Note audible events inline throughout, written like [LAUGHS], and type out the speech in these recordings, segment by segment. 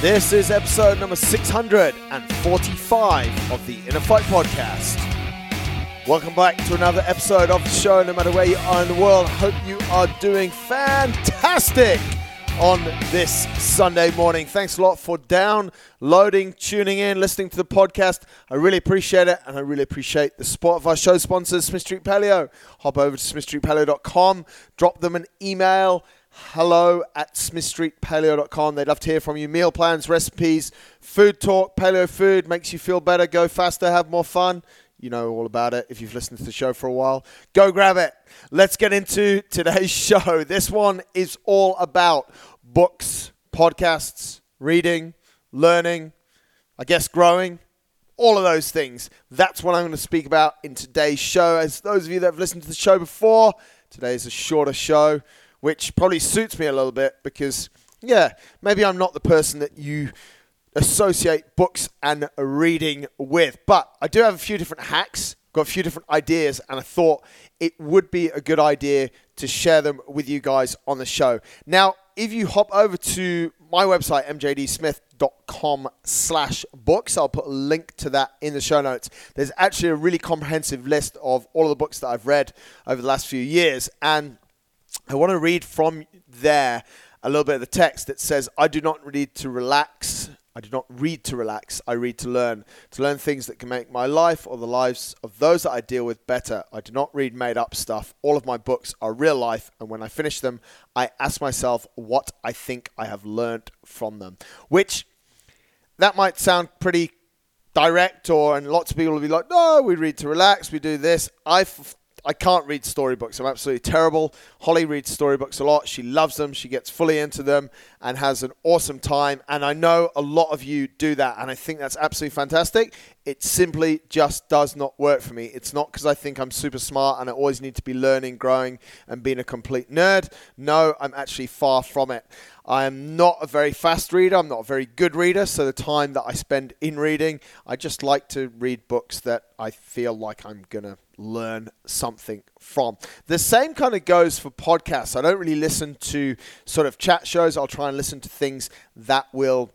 This is episode number 645 of the Inner Fight Podcast. Welcome back to another episode of the show, no matter where you are in the world. Hope you are doing fantastic on this Sunday morning. Thanks a lot for downloading, tuning in, listening to the podcast. I really appreciate it, and I really appreciate the support of our show sponsors, Smith Street Paleo. Hop over to smithstreetpaleo.com, drop them an email hello at smithstreetpaleo.com. They'd love to hear from you. Meal plans, recipes, food talk, paleo food makes you feel better, go faster, have more fun. You know all about it if you've listened to the show for a while. Go grab it. Let's get into today's [LAUGHS] show. This one is all about books, podcasts, reading, learning, I guess growing, all of those things. That's what I'm going to speak about in today's show. As those of you that have listened to the show before, today is a shorter show which probably suits me a little bit because, yeah, maybe I'm not the person that you associate books and reading with. But I do have a few different hacks, got a few different ideas, and I thought it would be a good idea to share them with you guys on the show. Now, if you hop over to my website, mjdsmith.com slash books, I'll put a link to that in the show notes. There's actually a really comprehensive list of all of the books that I've read over the last few years. And I want to read from there a little bit of the text that says, I do not read to relax. I do not read to relax. I read to learn. To learn things that can make my life or the lives of those that I deal with better. I do not read made up stuff. All of my books are real life. And when I finish them, I ask myself what I think I have learned from them. Which, that might sound pretty direct, or and lots of people will be like, no, we read to relax. We do this. I I can't read storybooks. I'm absolutely terrible. Holly reads storybooks a lot. She loves them. She gets fully into them and has an awesome time. And I know a lot of you do that. And I think that's absolutely fantastic. It simply just does not work for me. It's not because I think I'm super smart and I always need to be learning, growing, and being a complete nerd. No, I'm actually far from it. I am not a very fast reader. I'm not a very good reader. So the time that I spend in reading, I just like to read books that I feel like I'm going to learn something from. The same kind of goes for podcasts. I don't really listen to sort of chat shows. I'll try and listen to things that will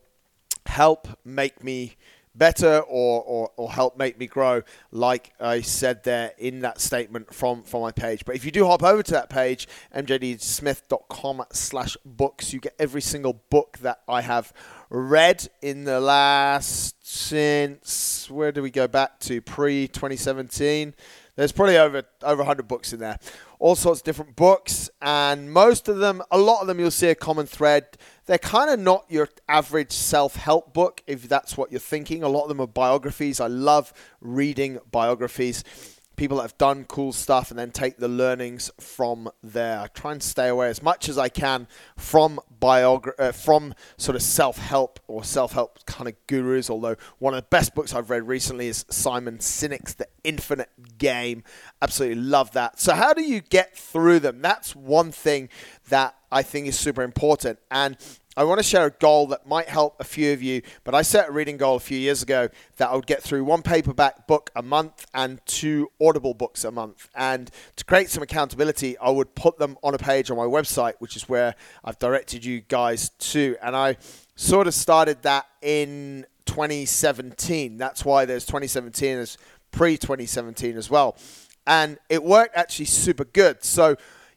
help make me better or, or, or help make me grow, like I said there in that statement from, from my page. But if you do hop over to that page, mjdsmith.com slash books, you get every single book that I have read in the last since where do we go back to pre 2017 there's probably over over 100 books in there. All sorts of different books and most of them a lot of them you'll see a common thread. They're kind of not your average self-help book if that's what you're thinking. A lot of them are biographies. I love reading biographies people that have done cool stuff and then take the learnings from there. I try and stay away as much as I can from biogra- uh, from sort of self-help or self-help kind of gurus. Although one of the best books I've read recently is Simon Sinek's The Infinite Game. Absolutely love that. So how do you get through them? That's one thing that I think is super important. And I want to share a goal that might help a few of you, but I set a reading goal a few years ago that I would get through one paperback book a month and two Audible books a month. And to create some accountability, I would put them on a page on my website, which is where I've directed you guys to. And I sort of started that in 2017. That's why there's 2017 as pre 2017 as well. And it worked actually super good. So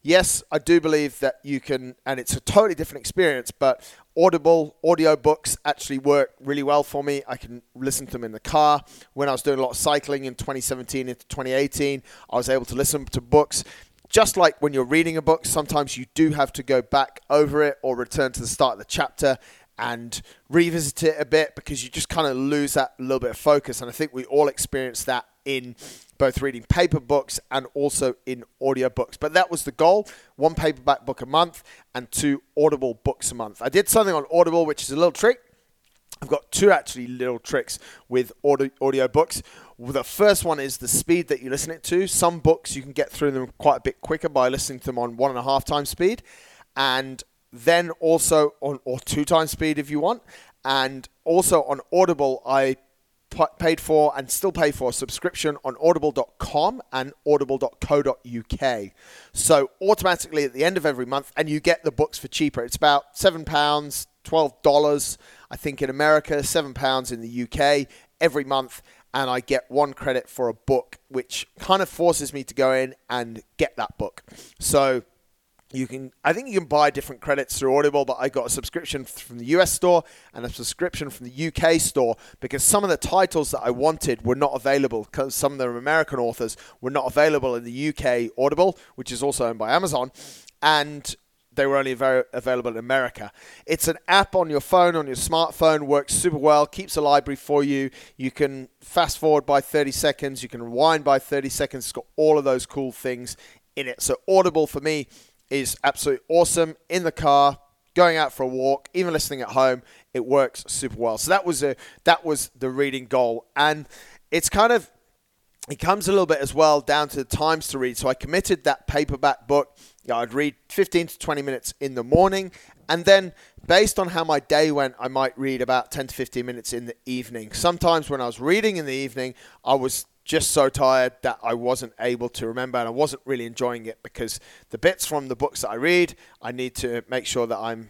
yes, I do believe that you can, and it's a totally different experience, but Audible audio books actually work really well for me. I can listen to them in the car. When I was doing a lot of cycling in 2017 into 2018, I was able to listen to books. Just like when you're reading a book, sometimes you do have to go back over it or return to the start of the chapter and revisit it a bit because you just kind of lose that little bit of focus. And I think we all experience that in both reading paper books and also in audiobooks. But that was the goal one paperback book a month and two audible books a month. I did something on Audible, which is a little trick. I've got two actually little tricks with audio, audio books. The first one is the speed that you listen it to. Some books you can get through them quite a bit quicker by listening to them on one and a half times speed, and then also on or two times speed if you want. And also on Audible, I paid for and still pay for subscription on audible.com and audible.co.uk. So automatically at the end of every month, and you get the books for cheaper. It's about £7, $12, I think in America, £7 in the UK every month. And I get one credit for a book, which kind of forces me to go in and get that book. So you can i think you can buy different credits through audible but i got a subscription from the us store and a subscription from the uk store because some of the titles that i wanted were not available because some of the american authors were not available in the uk audible which is also owned by amazon and they were only very available in America. It's an app on your phone, on your smartphone, works super well, keeps a library for you. You can fast forward by 30 seconds, you can rewind by 30 seconds. It's got all of those cool things in it. So, Audible for me is absolutely awesome in the car, going out for a walk, even listening at home. It works super well. So that was a that was the reading goal, and it's kind of it comes a little bit as well down to the times to read. So I committed that paperback book. You know, I'd read 15 to 20 minutes in the morning, and then based on how my day went, I might read about 10 to 15 minutes in the evening. Sometimes when I was reading in the evening, I was just so tired that I wasn't able to remember and I wasn't really enjoying it because the bits from the books that I read, I need to make sure that I'm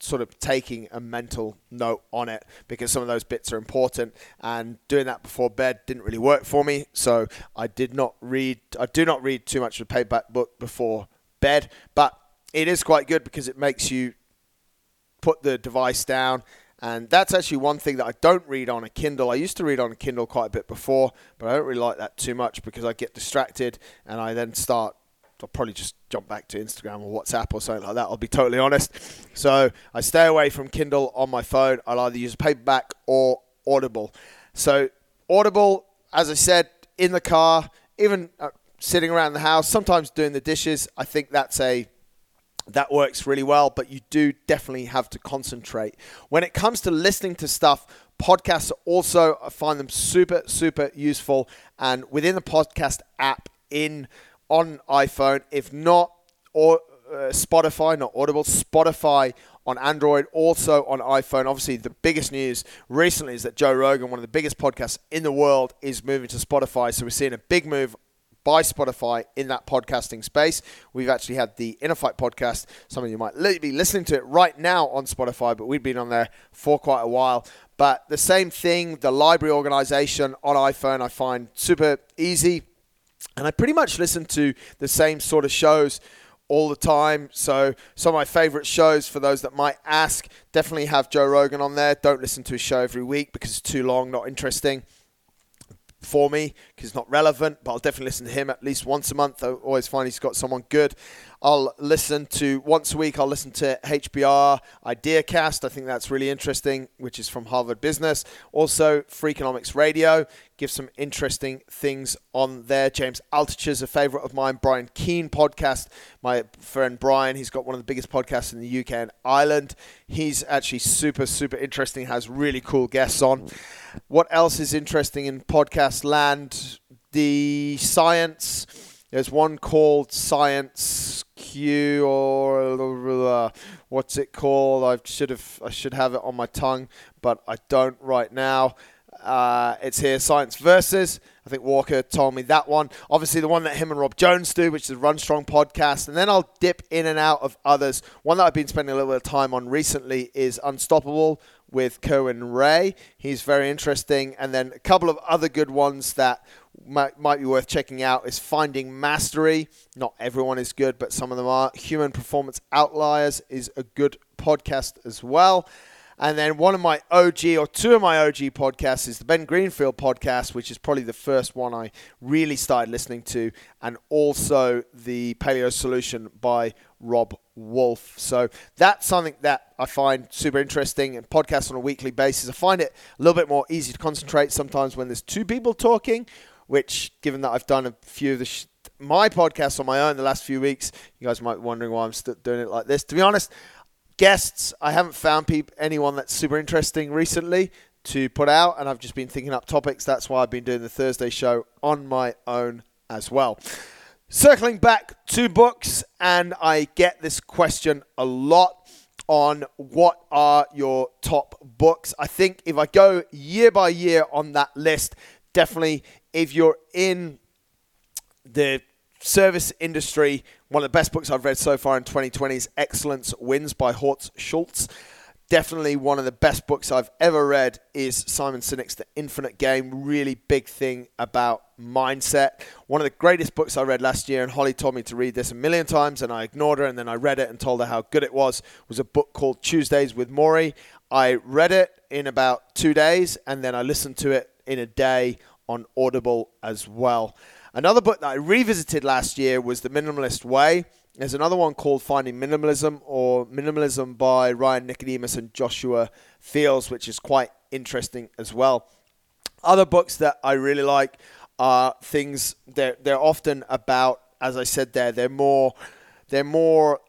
sort of taking a mental note on it because some of those bits are important and doing that before bed didn't really work for me. So I did not read I do not read too much of a paperback book before bed but it is quite good because it makes you put the device down and that's actually one thing that I don't read on a Kindle. I used to read on a Kindle quite a bit before, but I don't really like that too much because I get distracted and I then start. I'll probably just jump back to Instagram or WhatsApp or something like that. I'll be totally honest. So I stay away from Kindle on my phone. I'll either use paperback or Audible. So Audible, as I said, in the car, even uh, sitting around the house, sometimes doing the dishes. I think that's a that works really well, but you do definitely have to concentrate. When it comes to listening to stuff, podcasts also I find them super super useful and within the podcast app in on iPhone, if not or uh, Spotify, not Audible, Spotify on Android, also on iPhone. Obviously, the biggest news recently is that Joe Rogan, one of the biggest podcasts in the world, is moving to Spotify. So we're seeing a big move by Spotify in that podcasting space. We've actually had the Inner Fight podcast. Some of you might be listening to it right now on Spotify, but we've been on there for quite a while. But the same thing, the library organization on iPhone, I find super easy. And I pretty much listen to the same sort of shows all the time. So some of my favorite shows for those that might ask, definitely have Joe Rogan on there. Don't listen to his show every week because it's too long, not interesting for me because it's not relevant, but I'll definitely listen to him at least once a month. I always find he's got someone good. I'll listen to once a week. I'll listen to HBR IdeaCast. I think that's really interesting, which is from Harvard Business. Also, Freakonomics Radio gives some interesting things on there. James Altucher's a favorite of mine. Brian Keane podcast. My friend Brian, he's got one of the biggest podcasts in the UK and Ireland. He's actually super, super interesting. Has really cool guests on. What else is interesting in podcast land? The science. There's one called Science Q or what's it called? I should have I should have it on my tongue, but I don't right now. Uh, it's here, Science Versus. I think Walker told me that one. Obviously, the one that him and Rob Jones do, which is the Run Strong podcast. And then I'll dip in and out of others. One that I've been spending a little bit of time on recently is Unstoppable with Cohen Ray. He's very interesting. And then a couple of other good ones that might, might be worth checking out is Finding Mastery. Not everyone is good, but some of them are. Human Performance Outliers is a good podcast as well. And then one of my OG or two of my OG podcasts is the Ben Greenfield podcast, which is probably the first one I really started listening to, and also the Paleo Solution by Robb Wolf. So that's something that I find super interesting and podcasts on a weekly basis. I find it a little bit more easy to concentrate sometimes when there's two people talking, which, given that I've done a few of the sh- my podcasts on my own the last few weeks, you guys might be wondering why I'm still doing it like this. To be honest, guests, I haven't found anyone that's super interesting recently to put out, and I've just been thinking up topics. That's why I've been doing the Thursday show on my own as well. Circling back to books, and I get this question a lot on what are your top books. I think if I go year by year on that list, definitely if you're in the service industry, one of the best books I've read so far in 2020 is Excellence Wins by Horst Schulze. definitely one of the best books I've ever read is Simon Sinek's The Infinite Game. Really big thing about mindset. One of the greatest books I read last year, and Holly told me to read this a million times, and I ignored her, and then I read it and told her how good it was. Was a book called Tuesdays with Morrie. I read it in about two days, and then I listened to it in a day on Audible as well. Another book that I revisited last year was The Minimalist Way. There's another one called Finding Minimalism or Minimalism by Ryan Nicodemus and Joshua Fields, which is quite interesting as well. Other books that I really like are things they're they're often about, as I said there, they're more they're more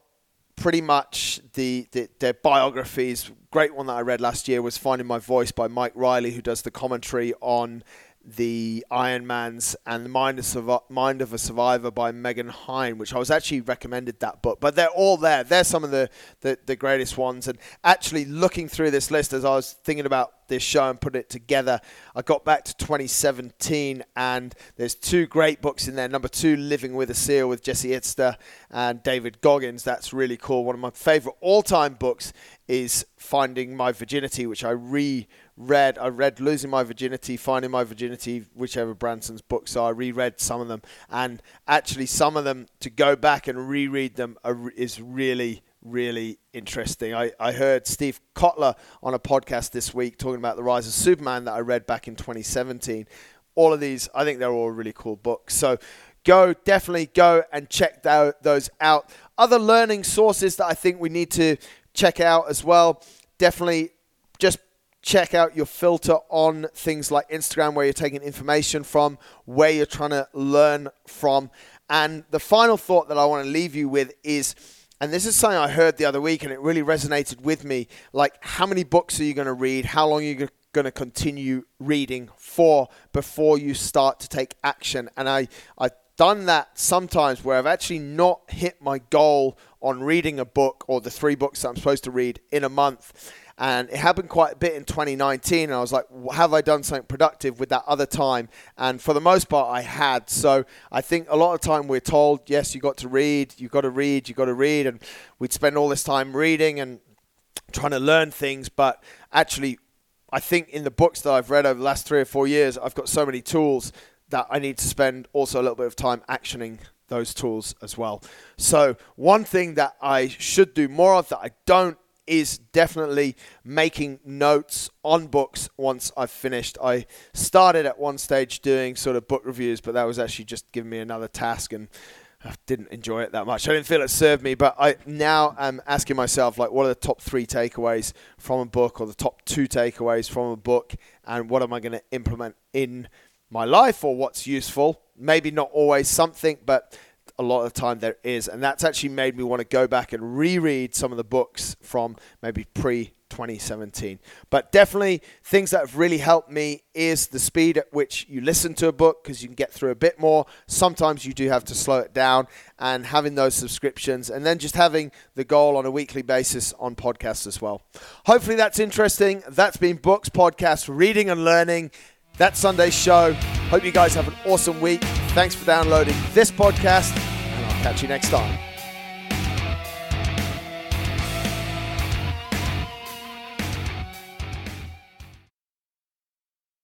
pretty much the, the their biographies. Great one that I read last year was Finding My Voice by Mike Reilly, who does the commentary on the Ironmans and the Mind of, Mind of a Survivor by Megan Hine, which I was actually recommended that book. But they're all there. They're some of the, the, the greatest ones. And actually looking through this list as I was thinking about this show and put it together. I got back to 2017, and there's two great books in there. Number two, Living with a Seal with Jesse Itzler and David Goggins. That's really cool. One of my favorite all time books is Finding My Virginity, which I reread. I read Losing My Virginity, Finding My Virginity, whichever Branson's books are. I reread some of them, and actually, some of them to go back and reread them is really really interesting. I, I heard Steve Kotler on a podcast this week talking about The Rise of Superman that I read back in 2017. All of these, I think they're all really cool books. So go, definitely go and check those out. Other learning sources that I think we need to check out as well. Definitely just check out your filter on things like Instagram, where you're taking information from, where you're trying to learn from. And the final thought that I want to leave you with is and this is something I heard the other week, and it really resonated with me. Like, how many books are you going to read? How long are you going to continue reading for before you start to take action? And I, I've done that sometimes where I've actually not hit my goal on reading a book or the three books that I'm supposed to read in a month and it happened quite a bit in 2019 and i was like have i done something productive with that other time? And for the most part i had. So i think a lot of time we're told yes you got to read you got to read you got to read. And we'd spend all this time reading and trying to learn things. But actually i think in the books that i've read over the last three or four years i've got so many tools that i need to spend also a little bit of time actioning those tools as well. So, one thing that I should do more of that I don't is definitely making notes on books once I've finished. I started at one stage doing sort of book reviews, but that was actually just giving me another task and I didn't enjoy it that much. I didn't feel it served me, but I now am asking myself like what are the top 3 takeaways from a book or the top 2 takeaways from a book and what am I going to implement in my life or what's useful? Maybe not always something, but a lot of the time there is. And that's actually made me want to go back and reread some of the books from maybe pre 2017. But definitely, things that have really helped me is the speed at which you listen to a book because you can get through a bit more. Sometimes you do have to slow it down, and having those subscriptions, and then just having the goal on a weekly basis on podcasts as well. Hopefully, that's interesting. That's been Books Podcast, reading and learning. That's Sunday's show. Hope you guys have an awesome week. Thanks for downloading this podcast, and I'll catch you next time.